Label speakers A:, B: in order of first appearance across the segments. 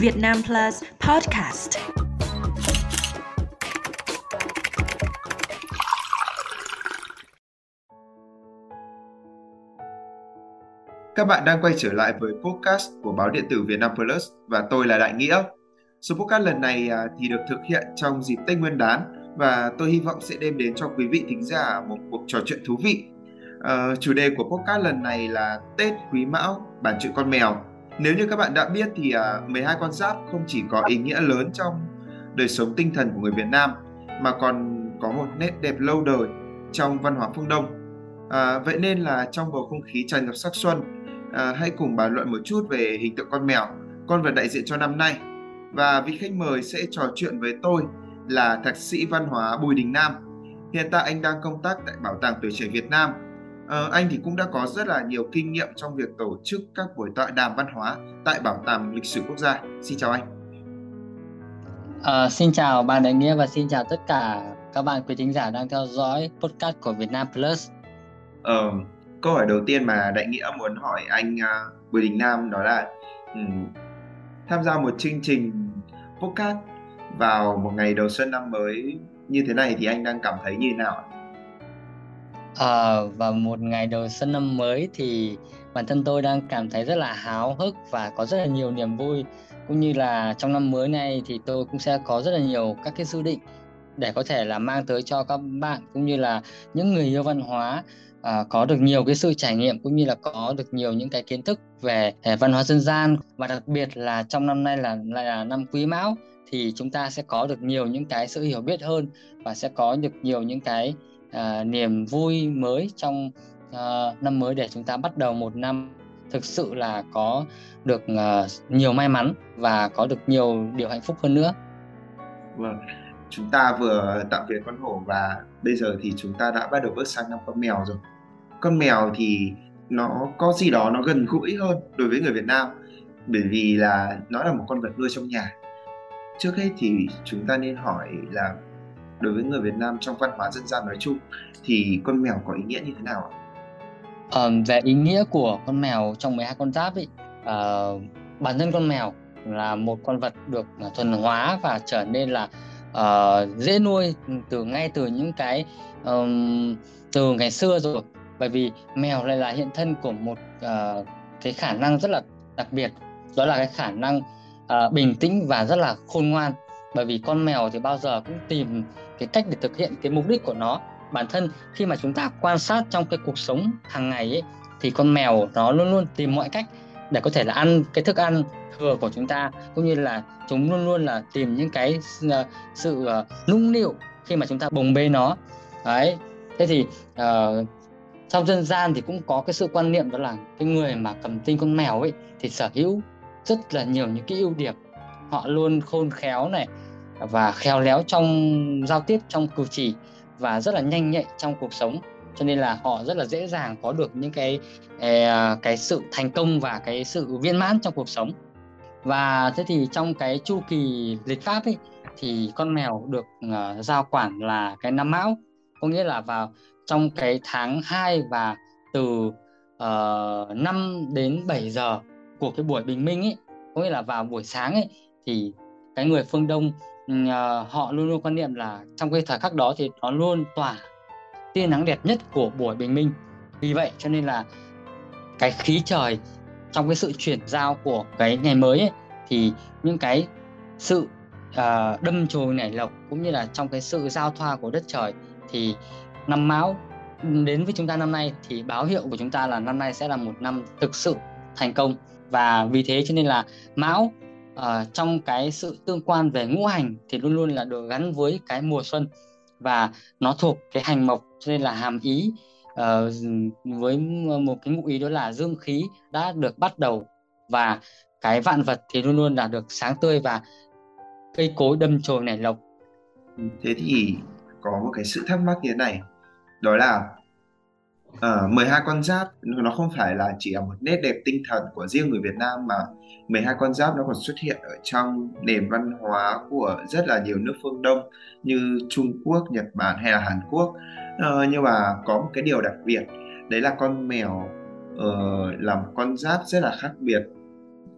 A: Việt Nam Plus Podcast.
B: Các bạn đang quay trở lại với podcast của báo điện tử Việt Nam Plus và tôi là Đại Nghĩa. Số podcast lần này à, thì được thực hiện trong dịp Tết Nguyên đán và tôi hy vọng sẽ đem đến cho quý vị thính giả một cuộc trò chuyện thú vị. Uh, chủ đề của podcast lần này là Tết Quý Mão, bản chữ con mèo. Nếu như các bạn đã biết thì uh, à, 12 con giáp không chỉ có ý nghĩa lớn trong đời sống tinh thần của người Việt Nam mà còn có một nét đẹp lâu đời trong văn hóa phương Đông. À, vậy nên là trong bầu không khí tràn ngập sắc xuân, à, hãy cùng bàn luận một chút về hình tượng con mèo, con vật đại diện cho năm nay. Và vị khách mời sẽ trò chuyện với tôi là thạc sĩ văn hóa Bùi Đình Nam. Hiện tại anh đang công tác tại Bảo tàng Tuổi trẻ Việt Nam. À, anh thì cũng đã có rất là nhiều kinh nghiệm trong việc tổ chức các buổi tọa đàm văn hóa tại Bảo tàng Lịch sử Quốc gia. Xin chào anh.
C: À, xin chào bạn Đại Nghĩa và xin chào tất cả các bạn quý thính giả đang theo dõi podcast của Việt Nam Plus.
B: Ờ, câu hỏi đầu tiên mà Đại Nghĩa muốn hỏi anh uh, Bùi Đình Nam đó là um, tham gia một chương trình podcast vào một ngày đầu xuân năm mới như thế này thì anh đang cảm thấy như thế nào?
C: À, và một ngày đầu xuân năm mới thì bản thân tôi đang cảm thấy rất là háo hức và có rất là nhiều niềm vui. Cũng như là trong năm mới này thì tôi cũng sẽ có rất là nhiều các cái dự định để có thể là mang tới cho các bạn cũng như là những người yêu văn hóa à, có được nhiều cái sự trải nghiệm cũng như là có được nhiều những cái kiến thức về, về văn hóa dân gian. Và đặc biệt là trong năm nay là lại là năm quý mão thì chúng ta sẽ có được nhiều những cái sự hiểu biết hơn và sẽ có được nhiều những cái à, niềm vui mới trong à, năm mới để chúng ta bắt đầu một năm thực sự là có được à, nhiều may mắn và có được nhiều điều hạnh phúc hơn nữa.
B: Vâng, chúng ta vừa tạm biệt con hổ và bây giờ thì chúng ta đã bắt đầu bước sang năm con mèo rồi. Con mèo thì nó có gì đó nó gần gũi hơn đối với người Việt Nam bởi vì là nó là một con vật nuôi trong nhà. Trước hết thì chúng ta nên hỏi là đối với người Việt Nam trong văn hóa dân gian nói chung thì con mèo có ý nghĩa như thế nào ạ?
C: À, về ý nghĩa của con mèo trong 12 con giáp ấy, à, bản thân con mèo là một con vật được ờ, thuần hóa và trở nên là uh, dễ nuôi từ ngay từ những cái um, từ ngày xưa rồi bởi vì mèo lại là hiện thân của một uh, cái khả năng rất là đặc biệt đó là cái khả năng uh, bình tĩnh và rất là khôn ngoan bởi vì con mèo thì bao giờ cũng tìm cái cách để thực hiện cái mục đích của nó. Bản thân khi mà chúng ta quan sát trong cái cuộc sống hàng ngày ấy thì con mèo nó luôn luôn tìm mọi cách để có thể là ăn cái thức ăn thừa của chúng ta cũng như là chúng luôn luôn là tìm những cái ờ, sự ờ, nung nũng nịu khi mà chúng ta bồng bê nó. Đấy thế thì uh, trong dân gian thì cũng có cái sự quan niệm đó là cái người mà cầm tinh con mèo ấy thì sở hữu rất là nhiều những cái ưu điểm. Họ luôn khôn khéo này và khéo léo trong giao tiếp trong cử chỉ và rất là nhanh nhạy trong cuộc sống. Cho nên là họ rất là dễ dàng có được những cái ờ, cái sự thành công và cái sự viên mãn trong cuộc sống. Và thế thì trong cái chu kỳ lịch pháp ấy thì con mèo được uh, giao quản là cái năm mão. Có nghĩa là vào trong cái tháng 2 và từ ờ, uh, 5 đến 7 giờ của cái buổi bình minh ấy có nghĩa là vào buổi sáng ấy thì cái người phương Đông uh, họ luôn luôn quan niệm là trong cái thời khắc đó thì nó luôn tỏa tia nắng đẹp nhất của buổi bình minh. Vì vậy cho nên là cái khí trời trong cái sự chuyển giao của cái ngày mới ấy, thì những cái sự uh, đâm chồi nảy lộc cũng như là trong cái sự giao thoa của đất trời thì năm mão đến với chúng ta năm nay thì báo hiệu của chúng ta là năm nay sẽ là một năm thực sự thành công. Và vì thế cho nên là mão uh, trong cái sự tương quan về ngũ hành thì luôn luôn là được gắn với cái mùa xuân và nó thuộc cái hành mộc cho nên là hàm ý uh, với một cái ngụ ý đó là dương khí đã được bắt đầu và cái vạn vật thì luôn luôn là được sáng tươi và cây cối đâm chồi nảy lộc.
B: Thế thì có một cái sự thắc mắc như thế này đó là ờ, 12 con giáp nó không phải là chỉ là một nét đẹp tinh thần của riêng người Việt Nam mà 12 con giáp nó còn xuất hiện ở trong nền văn hóa của rất là nhiều nước phương Đông như Trung Quốc, Nhật Bản hay là Hàn Quốc. Uh, nhưng mà có một cái điều đặc biệt đấy là con mèo uh, là một con giáp rất là khác biệt.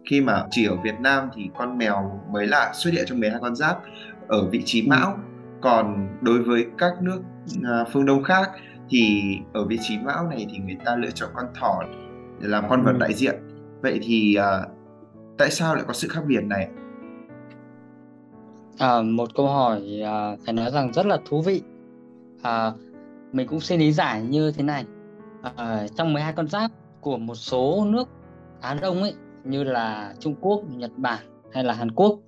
B: Khi mà chỉ ở Việt Nam thì con mèo mới lạ xuất hiện trong 12 con giáp ở vị trí ừ. mão. Còn đối với các nước à, phương Đông khác thì ở vị trí mão này thì người ta lựa chọn con thỏ để làm con vật ừ. đại diện. Vậy thì à, tại sao lại có sự khác biệt này?
C: À, một câu hỏi à, phải nói rằng rất là thú vị. À, mình cũng xin lý giải như thế này. À, trong 12 con giáp của một số nước Á Đông ấy như là Trung Quốc, Nhật Bản hay là Hàn Quốc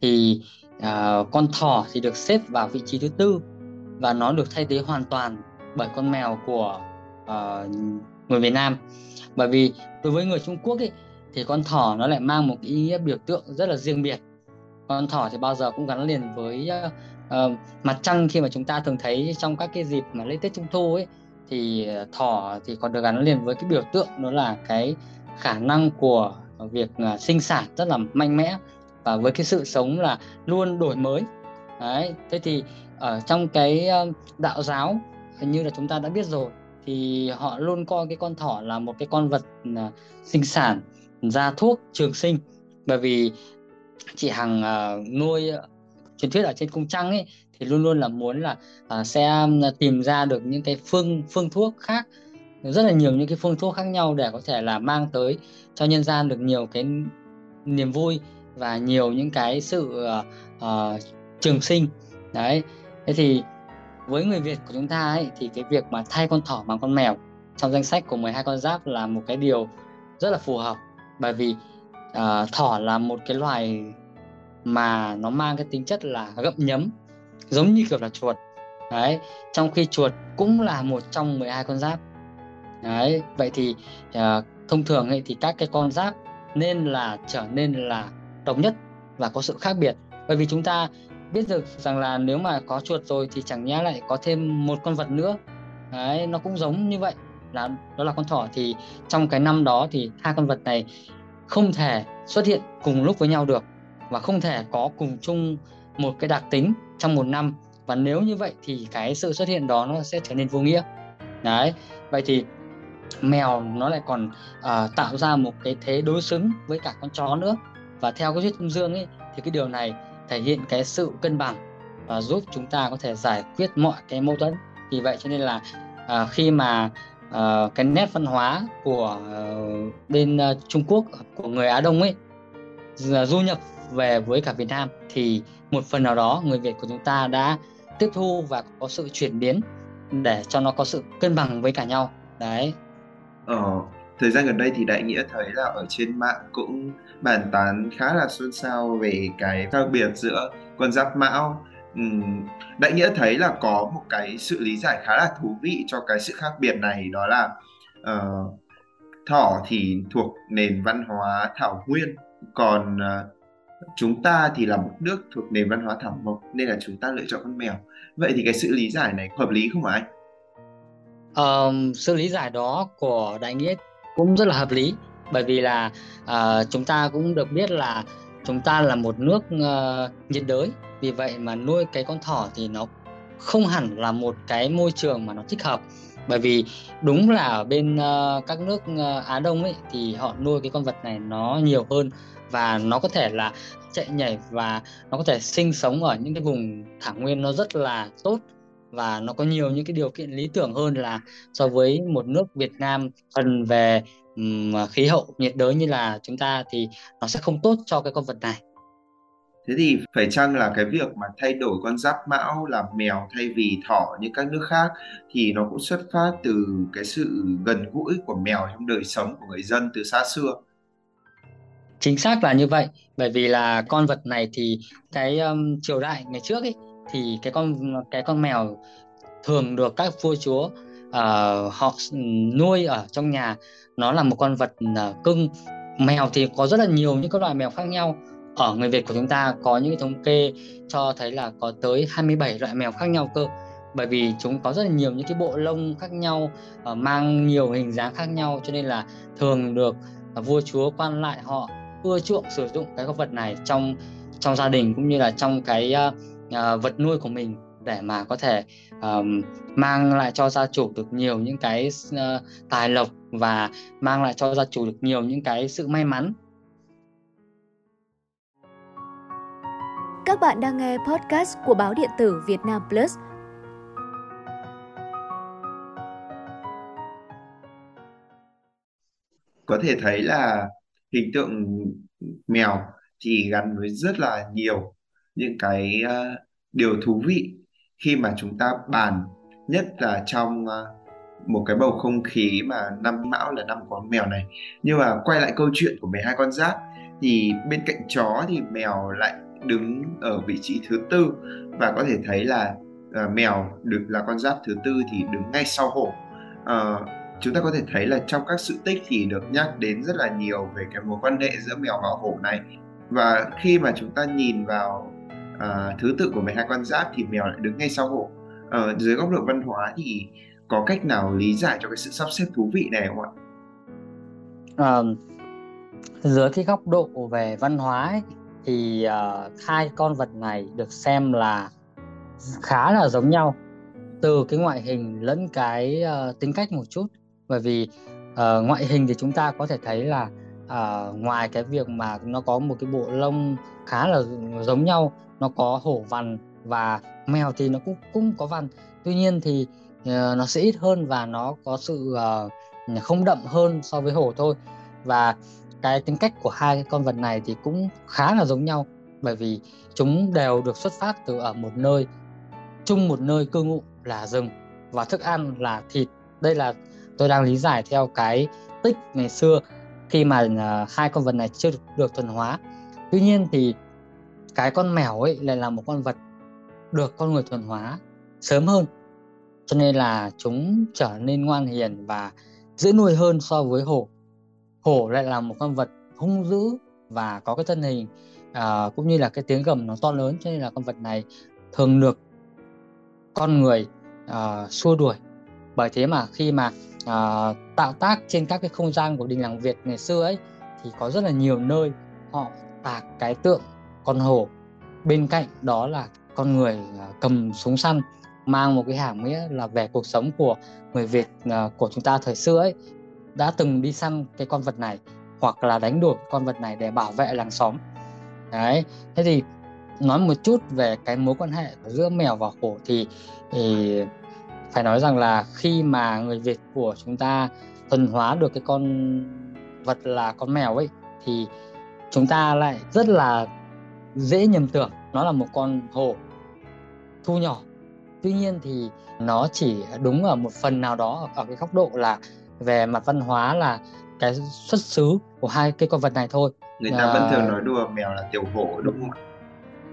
C: thì uh, con thỏ thì được xếp vào vị trí thứ tư và nó được thay thế hoàn toàn bởi con mèo của uh, người Việt Nam. Bởi vì đối với người Trung Quốc ấy, thì con thỏ nó lại mang một cái ý nghĩa biểu tượng rất là riêng biệt. Con thỏ thì bao giờ cũng gắn liền với uh, uh, mặt trăng khi mà chúng ta thường thấy trong các cái dịp mà lễ Tết Trung Thu ấy thì thỏ thì còn được gắn liền với cái biểu tượng đó là cái khả năng của việc uh, sinh sản rất là mạnh mẽ và với cái sự sống là luôn đổi mới. Đấy thế thì ở trong cái đạo giáo hình như là chúng ta đã biết rồi. Thì họ luôn coi cái con thỏ là một cái con vật uh, sinh sản ra thuốc trường sinh. Bởi vì chị hằng uh, nuôi à, truyền thuyết ở trên cung trăng ấy thì luôn luôn là muốn là uh, sẽ tìm ra được những cái phương phương thuốc khác rất là nhiều những cái phương thuốc khác nhau để có thể là mang tới cho nhân gian được nhiều cái niềm vui và nhiều những cái sự uh, uh, trường sinh. Đấy. Thế thì với người Việt của chúng ta ấy, thì cái việc mà thay con thỏ bằng con mèo trong danh sách của 12 con giáp là một cái điều rất là phù hợp. Bởi vì uh, thỏ là một cái loài mà nó mang cái tính chất là gậm nhấm giống như kiểu là chuột. Đấy trong khi chuột cũng là một trong 12 con giáp. Đấy vậy thì uh, thông thường ấy thì các cái con giáp nên là trở nên là độc nhất và có sự khác biệt. Bởi vì chúng ta biết được rằng là nếu mà có chuột rồi thì chẳng nhẽ lại có thêm một con vật nữa. Đấy nó cũng giống như vậy là đó là con thỏ. Thì trong cái năm đó thì hai con vật này không thể xuất hiện cùng lúc với nhau được và không thể có cùng chung một cái đặc tính trong một năm. Và nếu như vậy thì cái sự xuất hiện đó nó sẽ trở nên vô nghĩa. Đấy vậy thì mèo nó lại còn uh, tạo ra một cái thế đối xứng với cả con chó nữa. Và theo cái thuyết âm dương ấy thì cái điều này thể hiện cái sự cân bằng và giúp chúng ta có thể giải quyết mọi cái mâu thuẫn. Vì vậy cho nên là uh, khi mà uh, cái nét văn hóa của uh, bên uh, Trung Quốc của người Á Đông ấy du nhập về với cả Việt Nam thì một phần nào đó người Việt của chúng ta đã tiếp thu và có sự chuyển biến để cho nó có sự cân bằng với cả nhau. Đấy.
B: Ờ, thời gian gần đây thì đại nghĩa thấy là ở trên mạng cũng bàn tán khá là xôn xao về cái khác biệt giữa con giáp mão đại nghĩa thấy là có một cái sự lý giải khá là thú vị cho cái sự khác biệt này đó là uh, thỏ thì thuộc nền văn hóa thảo nguyên còn uh, chúng ta thì là một nước thuộc nền văn hóa thảo mộc nên là chúng ta lựa chọn con mèo vậy thì cái sự lý giải này hợp lý không ạ? anh?
C: Um, sự lý giải đó của đại nghĩa cũng rất là hợp lý. Bởi vì là uh, chúng ta cũng được biết là chúng ta là một nước uh, nhiệt đới. Vì vậy mà nuôi cái con thỏ thì nó không hẳn là một cái môi trường mà nó thích hợp. Bởi vì đúng là ở bên uh, các nước uh, Á Đông ấy thì họ nuôi cái con vật này nó nhiều hơn và nó có thể là chạy nhảy và nó có thể sinh sống ở những cái vùng thảo nguyên nó rất là tốt và nó có nhiều những cái điều kiện lý tưởng hơn là so với một nước Việt Nam phần về um, khí hậu nhiệt đới như là chúng ta thì nó sẽ không tốt cho cái con vật này
B: Thế thì phải chăng là cái việc mà thay đổi con giáp mão làm mèo thay vì thỏ như các nước khác thì nó cũng xuất phát từ cái sự gần gũi của mèo trong đời sống của người dân từ xa xưa?
C: Chính xác là như vậy, bởi vì là con vật này thì cái um, triều đại ngày trước ấy thì cái con cái con mèo thường được các vua chúa uh, họ ừ, nuôi ở trong nhà. Nó là một con vật uh, cưng. Mèo thì có rất là nhiều những các loại mèo khác nhau. Ở người Việt của chúng ta có những cái thống kê cho thấy là có tới 27 loại mèo khác nhau cơ. Bởi vì chúng có rất là nhiều những cái bộ lông khác nhau uh, mang nhiều hình dáng khác nhau cho nên là thường được uh, vua chúa quan lại họ ưa chuộng sử dụng cái con vật này trong trong gia đình cũng như là trong cái uh, Ờ, vật nuôi của mình để mà có thể um, mang lại cho gia chủ được nhiều những cái uh, tài lộc và mang lại cho gia chủ được nhiều những cái sự may mắn.
A: Các bạn đang nghe podcast của báo điện tử Việt Nam Plus.
B: Có thể thấy là hình tượng mèo thì gắn với rất là nhiều những cái uh, điều thú vị khi mà chúng ta bàn nhất là trong uh, một cái bầu không khí mà năm mão là năm con mèo này. Nhưng mà quay lại câu chuyện của 12 con giáp thì bên cạnh chó thì mèo lại đứng ở vị trí thứ tư. Và có thể thấy là uh, mèo được là con giáp thứ tư thì đứng ngay sau hổ. Uh, chúng ta có thể thấy là trong các sự tích thì được nhắc đến rất là nhiều về cái mối quan hệ giữa mèo và hổ này. Và khi mà chúng ta nhìn vào uh, thứ tự của 12 con giáp thì mèo lại đứng ngay sau hổ uh, ờ, dưới góc độ văn hóa thì có cách nào lý giải cho cái sự sắp xếp thú vị này không ạ?
C: À, dưới cái góc độ về văn hóa ấy, thì uh, hai con vật này được xem là khá là giống nhau từ cái ngoại hình lẫn cái uh, tính cách một chút bởi vì uh, ngoại hình thì chúng ta có thể thấy là uh, ngoài cái việc mà nó có một cái bộ lông khá là giống nhau nó có hổ vằn và mèo thì nó cũng cũng có vằn. Tuy nhiên thì uh, nó sẽ ít hơn và nó có sự uh, không đậm hơn so với hổ thôi. Và cái tính cách của hai cái con vật này thì cũng khá là giống nhau bởi vì chúng đều được xuất phát từ ở một nơi chung một nơi cư ngụ là rừng và thức ăn là thịt. Đây là tôi đang lý giải theo cái tích ngày xưa khi mà uh, hai con vật này chưa được, được thuần hóa. Tuy nhiên thì cái con mèo ấy lại là một con vật được con người thuần hóa sớm hơn. Cho nên là chúng trở nên ngoan hiền và dễ nuôi hơn so với hổ. Hổ lại là một con vật hung dữ và có cái thân hình uh, cũng như là cái tiếng gầm nó to lớn. Cho nên là con vật này thường được con người uh, xua đuổi. Bởi thế mà khi mà uh, tạo tác trên các cái không gian của đình làng Việt ngày xưa ấy thì có rất là nhiều nơi họ tạc cái tượng con hổ. Bên cạnh đó là con người uh, cầm súng săn mang một cái hàm nghĩa là về cuộc sống của người Việt uh, của chúng ta thời xưa ấy đã từng đi săn cái con vật này hoặc là đánh đuổi con vật này để bảo vệ làng xóm. Đấy thế thì nói một chút về cái mối quan hệ giữa mèo và hổ thì, thì phải nói rằng là khi mà người Việt của chúng ta thuần hóa được cái con vật là con mèo ấy thì chúng ta lại rất là dễ nhầm tưởng nó là một con hổ thu nhỏ. Tuy nhiên thì nó chỉ đúng ở một phần nào đó ở cái góc độ là về mặt văn hóa là cái xuất xứ của hai cái con vật này thôi.
B: Người ta à... vẫn thường nói đùa mèo là tiểu hổ đúng không ạ?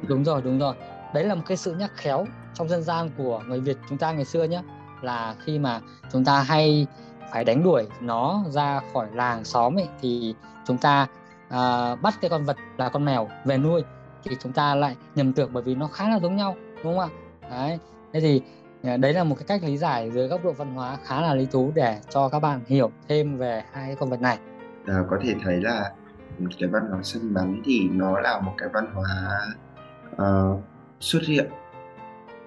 C: đúng rồi đúng rồi. Đấy là một cái sự nhắc khéo trong dân gian của người Việt chúng ta ngày xưa nhé là khi mà chúng ta hay phải đánh đuổi nó ra khỏi làng xóm ấy thì chúng ta uh, bắt cái con vật là con mèo về nuôi thì chúng ta lại nhầm tưởng bởi vì nó khá là giống nhau đúng không ạ? Đấy thế thì à, đấy là một cái cách lý giải dưới góc độ văn hóa khá là lý thú để cho các bạn hiểu thêm về hai con vật này.
B: À, có thể thấy là cái văn hóa săn bắn thì nó là một cái văn hóa uh, xuất hiện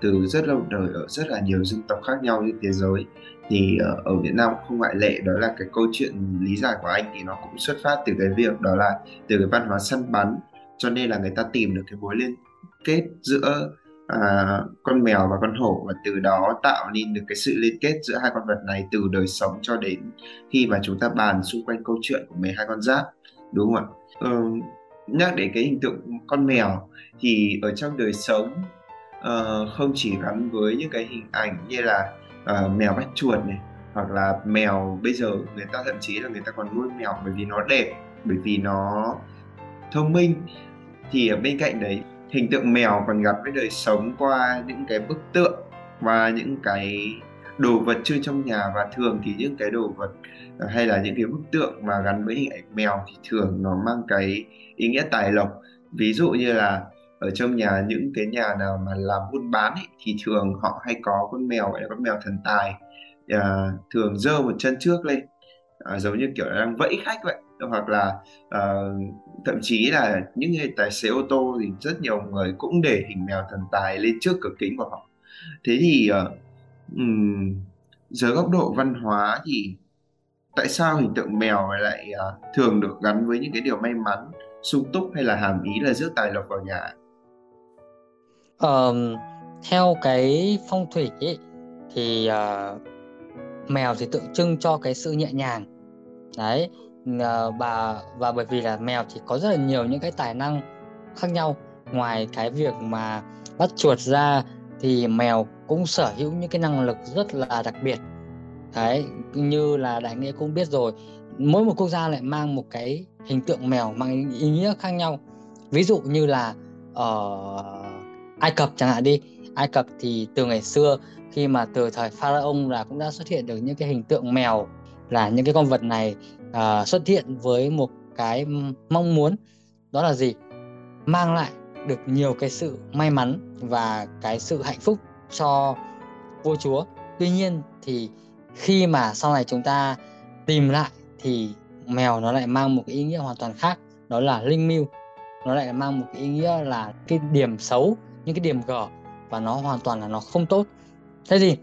B: từ rất lâu đời ở rất là nhiều dân tộc khác nhau trên thế giới thì ờ, ở Việt Nam không ngoại lệ đó là cái câu chuyện lý giải của anh thì nó cũng xuất phát từ cái việc đó là từ cái văn hóa săn bắn cho nên là người ta tìm được cái mối liên kết giữa à, con mèo và con hổ và từ đó tạo nên được cái sự liên kết giữa hai con vật này từ đời sống cho đến khi mà chúng ta bàn xung quanh câu chuyện của 12 con giáp đúng không ạ? Ừ, nhắc đến cái hình tượng con mèo thì ở trong đời sống uh, không chỉ gắn với những cái hình ảnh như là uh, mèo bắt chuột này hoặc là mèo bây giờ người ta thậm chí là người ta còn nuôi mèo bởi vì nó đẹp bởi vì nó thông minh. Thì ở bên cạnh đấy hình tượng mèo còn gắn với đời sống qua những cái bức tượng và những cái đồ vật chơi trong nhà. Và thường thì những cái đồ vật ờ, hay là những cái bức tượng mà gắn với hình ảnh mèo thì thường nó mang cái ý nghĩa tài lộc. Ví dụ như là ở trong nhà những cái nhà nào mà làm buôn bán ấy, thì thường họ hay có con mèo gọi là con mèo thần tài à, thường giơ một chân trước lên à, giống như kiểu đang vẫy khách vậy. Hoặc là à, thậm chí là những người tài xế ô tô thì rất nhiều người cũng để hình mèo thần tài lên trước cửa kính của họ. Thế thì à, um, dưới góc độ văn hóa thì tại sao hình tượng mèo lại à, thường được gắn với những cái điều may mắn sung túc hay là hàm ý là rước tài lộc vào nhà?
C: Um, theo cái phong thủy ấy, thì uh, mèo thì tượng trưng cho cái sự nhẹ nhàng. Đấy uh, và ờ, và bởi vì là mèo thì có rất là nhiều những cái tài năng khác nhau. Ngoài cái việc mà bắt chuột ra thì mèo cũng sở hữu những cái năng lực rất là đặc biệt. Đấy như là đại nghĩa cũng biết rồi mỗi một quốc gia lại mang một cái hình tượng mèo mang ý nghĩa khác nhau. Ví dụ như là ở Ai Cập chẳng hạn đi. Ai Cập thì từ ngày xưa khi mà từ thời pharaoh là cũng đã xuất hiện được những cái hình tượng mèo là những cái con vật này uh, xuất hiện với một cái mong muốn đó là gì? Mang lại được nhiều cái sự may mắn và cái sự hạnh phúc cho vua chúa. Tuy nhiên thì khi mà sau này chúng ta tìm lại thì mèo nó lại mang một cái ý nghĩa hoàn toàn khác đó là linh mưu. Nó lại mang một cái ý nghĩa là cái điểm xấu những cái điểm gở và nó hoàn toàn là nó không tốt. Thế thì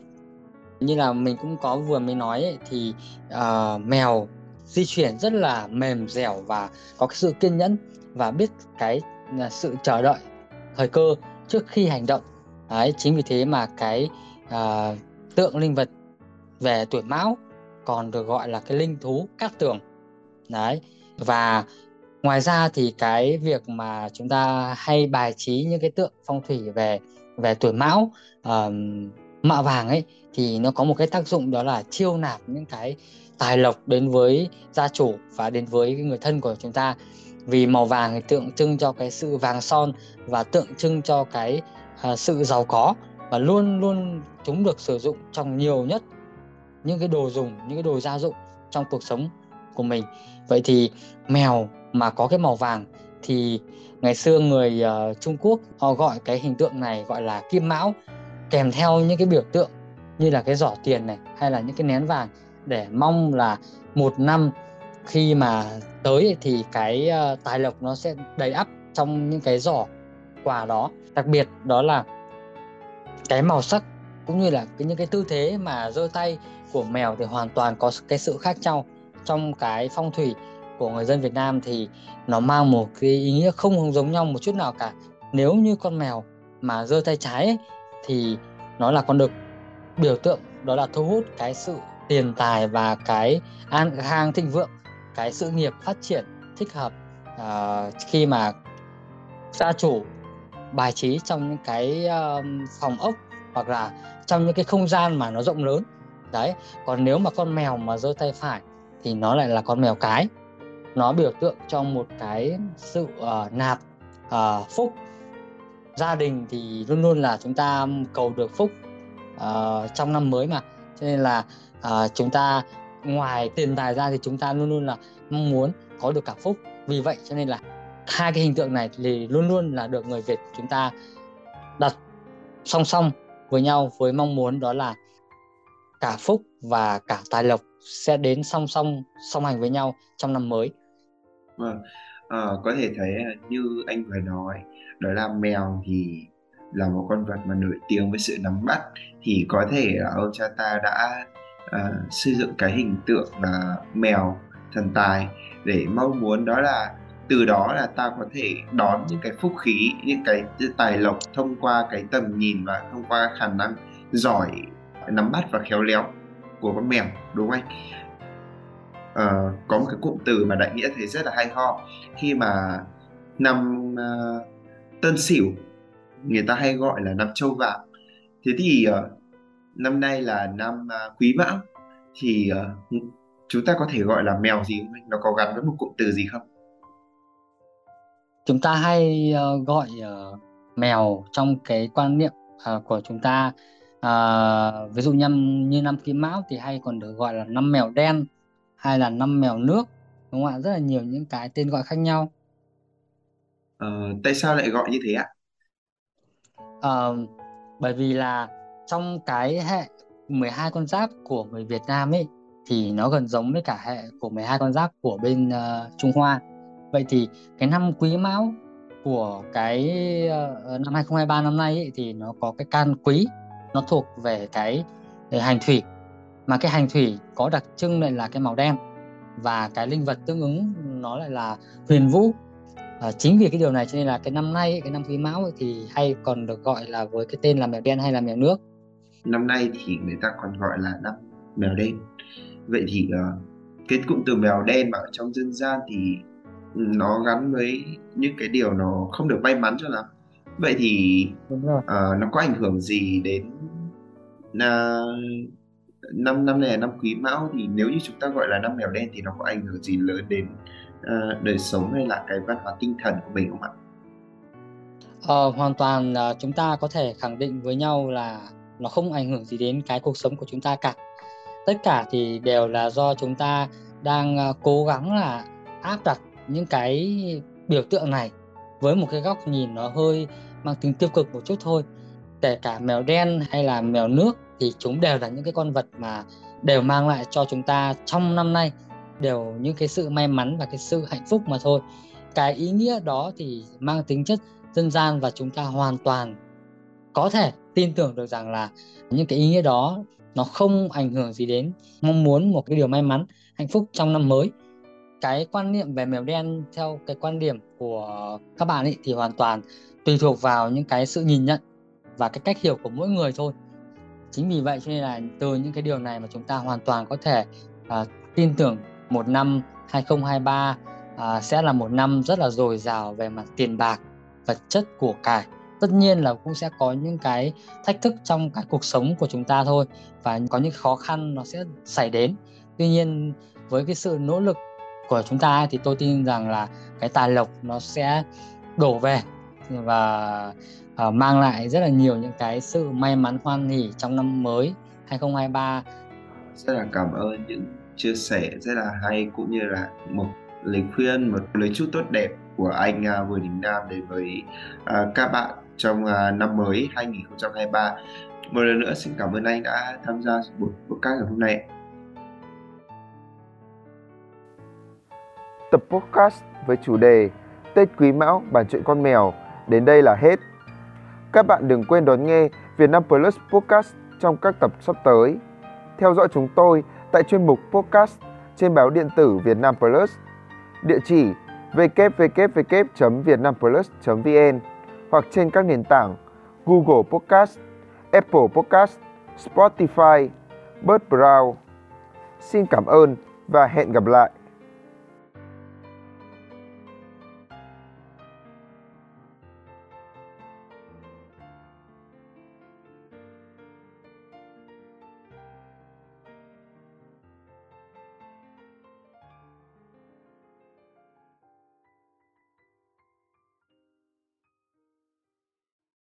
C: như là mình cũng có vừa mới nói ấy, thì uh, mèo di chuyển rất là mềm dẻo và có cái sự kiên nhẫn và biết cái là sự chờ đợi thời cơ trước khi hành động. Đấy chính vì thế mà cái uh, tượng linh vật về tuổi mão còn được gọi là cái linh thú cát tường. Đấy và ngoài ra thì cái việc mà chúng ta hay bài trí những cái tượng phong thủy về về tuổi mão uh, mạ vàng ấy thì nó có một cái tác dụng đó là chiêu nạp những cái tài lộc đến với gia chủ và đến với người thân của chúng ta. Vì màu vàng thì tượng trưng cho cái sự vàng son và tượng trưng cho cái uh, sự giàu có và luôn luôn chúng được sử dụng trong nhiều nhất những cái đồ dùng những cái đồ gia dụng trong cuộc sống của mình. Vậy thì mèo mà có cái màu vàng thì ngày xưa người uh, Trung Quốc họ gọi cái hình tượng này gọi là kim mão kèm theo những cái biểu tượng như là cái giỏ tiền này hay là những cái nén vàng để mong là một năm khi mà tới thì cái uh, tài lộc nó sẽ đầy ắp trong những cái giỏ quà đó. Đặc biệt đó là cái màu sắc cũng như là cái những cái tư thế mà giơ tay của mèo thì hoàn toàn có cái sự khác nhau trong cái phong thủy của người dân Việt Nam thì nó mang một cái ý nghĩa không giống nhau một chút nào cả. Nếu như con mèo mà giơ tay trái ấy, thì nó là con đực. Biểu tượng đó là thu hút cái sự tiền tài và cái an khang thịnh vượng cái sự nghiệp phát triển thích hợp uh, khi mà gia chủ bài trí trong những cái uh, phòng ốc hoặc là trong những cái không gian mà nó rộng lớn. Đấy còn nếu mà con mèo mà giơ tay phải thì nó lại là con mèo cái nó biểu tượng cho một cái sự uh, nạp uh, phúc. Gia đình thì luôn luôn là chúng ta cầu được phúc uh, trong năm mới mà. Cho nên là uh, chúng ta ngoài tiền tài ra thì chúng ta luôn luôn là mong muốn có được cả phúc. Vì vậy cho nên là hai cái hình tượng này thì luôn luôn là được người Việt chúng ta đặt song song với nhau với mong muốn đó là cả phúc và cả tài lộc sẽ đến song song song hành với nhau trong năm mới.
B: Vâng, à, có thể thấy à, như anh vừa nói đó là mèo thì là một con vật mà nổi tiếng với sự nắm bắt thì có thể là ông cha ta đã à, xây dựng cái hình tượng là mèo thần tài để mong muốn đó là từ đó là ta có thể đón những cái phúc khí những cái tài lộc thông qua cái tầm nhìn và thông qua khả năng giỏi nắm bắt và khéo léo của con mèo đúng không anh? Uh, có một cái cụm từ mà đại nghĩa thấy rất là hay ho. Khi mà năm uh, tân sửu người ta hay gọi là năm châu vàng thế thì uh, năm nay là năm uh, quý mão. Thì uh, chúng ta có thể gọi là mèo gì? Không nó có gắn với một cụm từ gì không?
C: Chúng ta hay uh, gọi uh, mèo trong cái quan niệm uh, của chúng ta. Uh, ví dụ như như năm quý mão thì hay còn được gọi là năm mèo đen hay là năm mèo nước đúng không ạ? Rất là nhiều những cái tên gọi khác nhau.
B: Uh, tại sao lại gọi như thế ạ?
C: Uh, bởi vì là trong cái hệ 12 con giáp của người Việt Nam ấy thì nó gần giống với cả hệ của 12 con giáp của bên uh, Trung Hoa. Vậy thì cái năm quý mão của cái uh, năm 2023 năm nay ấy, thì nó có cái can quý nó thuộc về cái hành thủy mà cái hành thủy có đặc trưng lại là cái màu đen và cái linh vật tương ứng nó lại là huyền vũ. À, chính vì cái điều này cho nên là cái năm nay cái năm quý mão thì hay còn được gọi là với cái tên là mèo đen hay là mèo nước.
B: Năm nay thì người ta còn gọi là năm mèo đen. Vậy thì uh, cái cụm từ mèo đen mà ở trong dân gian thì nó gắn với những cái điều nó không được may mắn cho lắm. Vậy thì. Uh, nó có ảnh hưởng gì đến uh, năm năm này là năm quý mão thì nếu như chúng ta gọi là năm mèo đen thì nó có ảnh hưởng gì lớn đến uh, đời sống hay là cái văn hóa tinh thần của mình không ạ?
C: Ờ, hoàn toàn uh, chúng ta có thể khẳng định với nhau là nó không ảnh hưởng gì đến cái cuộc sống của chúng ta cả tất cả thì đều là do chúng ta đang uh, cố gắng là áp đặt những cái biểu tượng này với một cái góc nhìn nó hơi mang tính tiêu cực một chút thôi kể cả mèo đen hay là mèo nước thì chúng đều là những cái con vật mà đều mang lại cho chúng ta trong năm nay đều những cái sự may mắn và cái sự hạnh phúc mà thôi. Cái ý nghĩa đó thì mang tính chất dân gian và chúng ta hoàn toàn có thể tin tưởng được rằng là những cái ý nghĩa đó nó không ảnh hưởng gì đến mong muốn một cái điều may mắn, hạnh phúc trong năm mới. Cái quan niệm về mèo đen theo cái quan điểm của các bạn ấy thì hoàn toàn tùy thuộc vào những cái sự nhìn nhận và cái cách hiểu của mỗi người thôi chính vì vậy cho nên là từ những cái điều này mà chúng ta hoàn toàn có thể à, tin tưởng một năm 2023 à, sẽ là một năm rất là dồi dào về mặt tiền bạc vật chất của cải. Tất nhiên là cũng sẽ có những cái thách thức trong cái cuộc sống của chúng ta thôi và có những khó khăn nó sẽ xảy đến. Tuy nhiên với cái sự nỗ lực của chúng ta thì tôi tin rằng là cái tài lộc nó sẽ đổ về và uh, mang lại rất là nhiều những cái sự may mắn hoan hỉ trong năm mới 2023
B: rất là cảm ơn những chia sẻ rất là hay cũng như là một lời khuyên một lời chúc tốt đẹp của anh uh, Bùi Đình Nam đến với uh, các bạn trong uh, năm mới 2023 một lần nữa xin cảm ơn anh đã tham gia buổi podcast ngày hôm nay.
D: Tập podcast với chủ đề Tết Quý Mão bản chuyện con mèo đến đây là hết. Các bạn đừng quên đón nghe Vietnam Plus Podcast trong các tập sắp tới. Theo dõi chúng tôi tại chuyên mục podcast trên báo điện tử Vietnam Plus. Địa chỉ www.vietnamplus.vn hoặc trên các nền tảng Google Podcast, Apple Podcast, Spotify, Buzzsprout. Xin cảm ơn và hẹn gặp lại.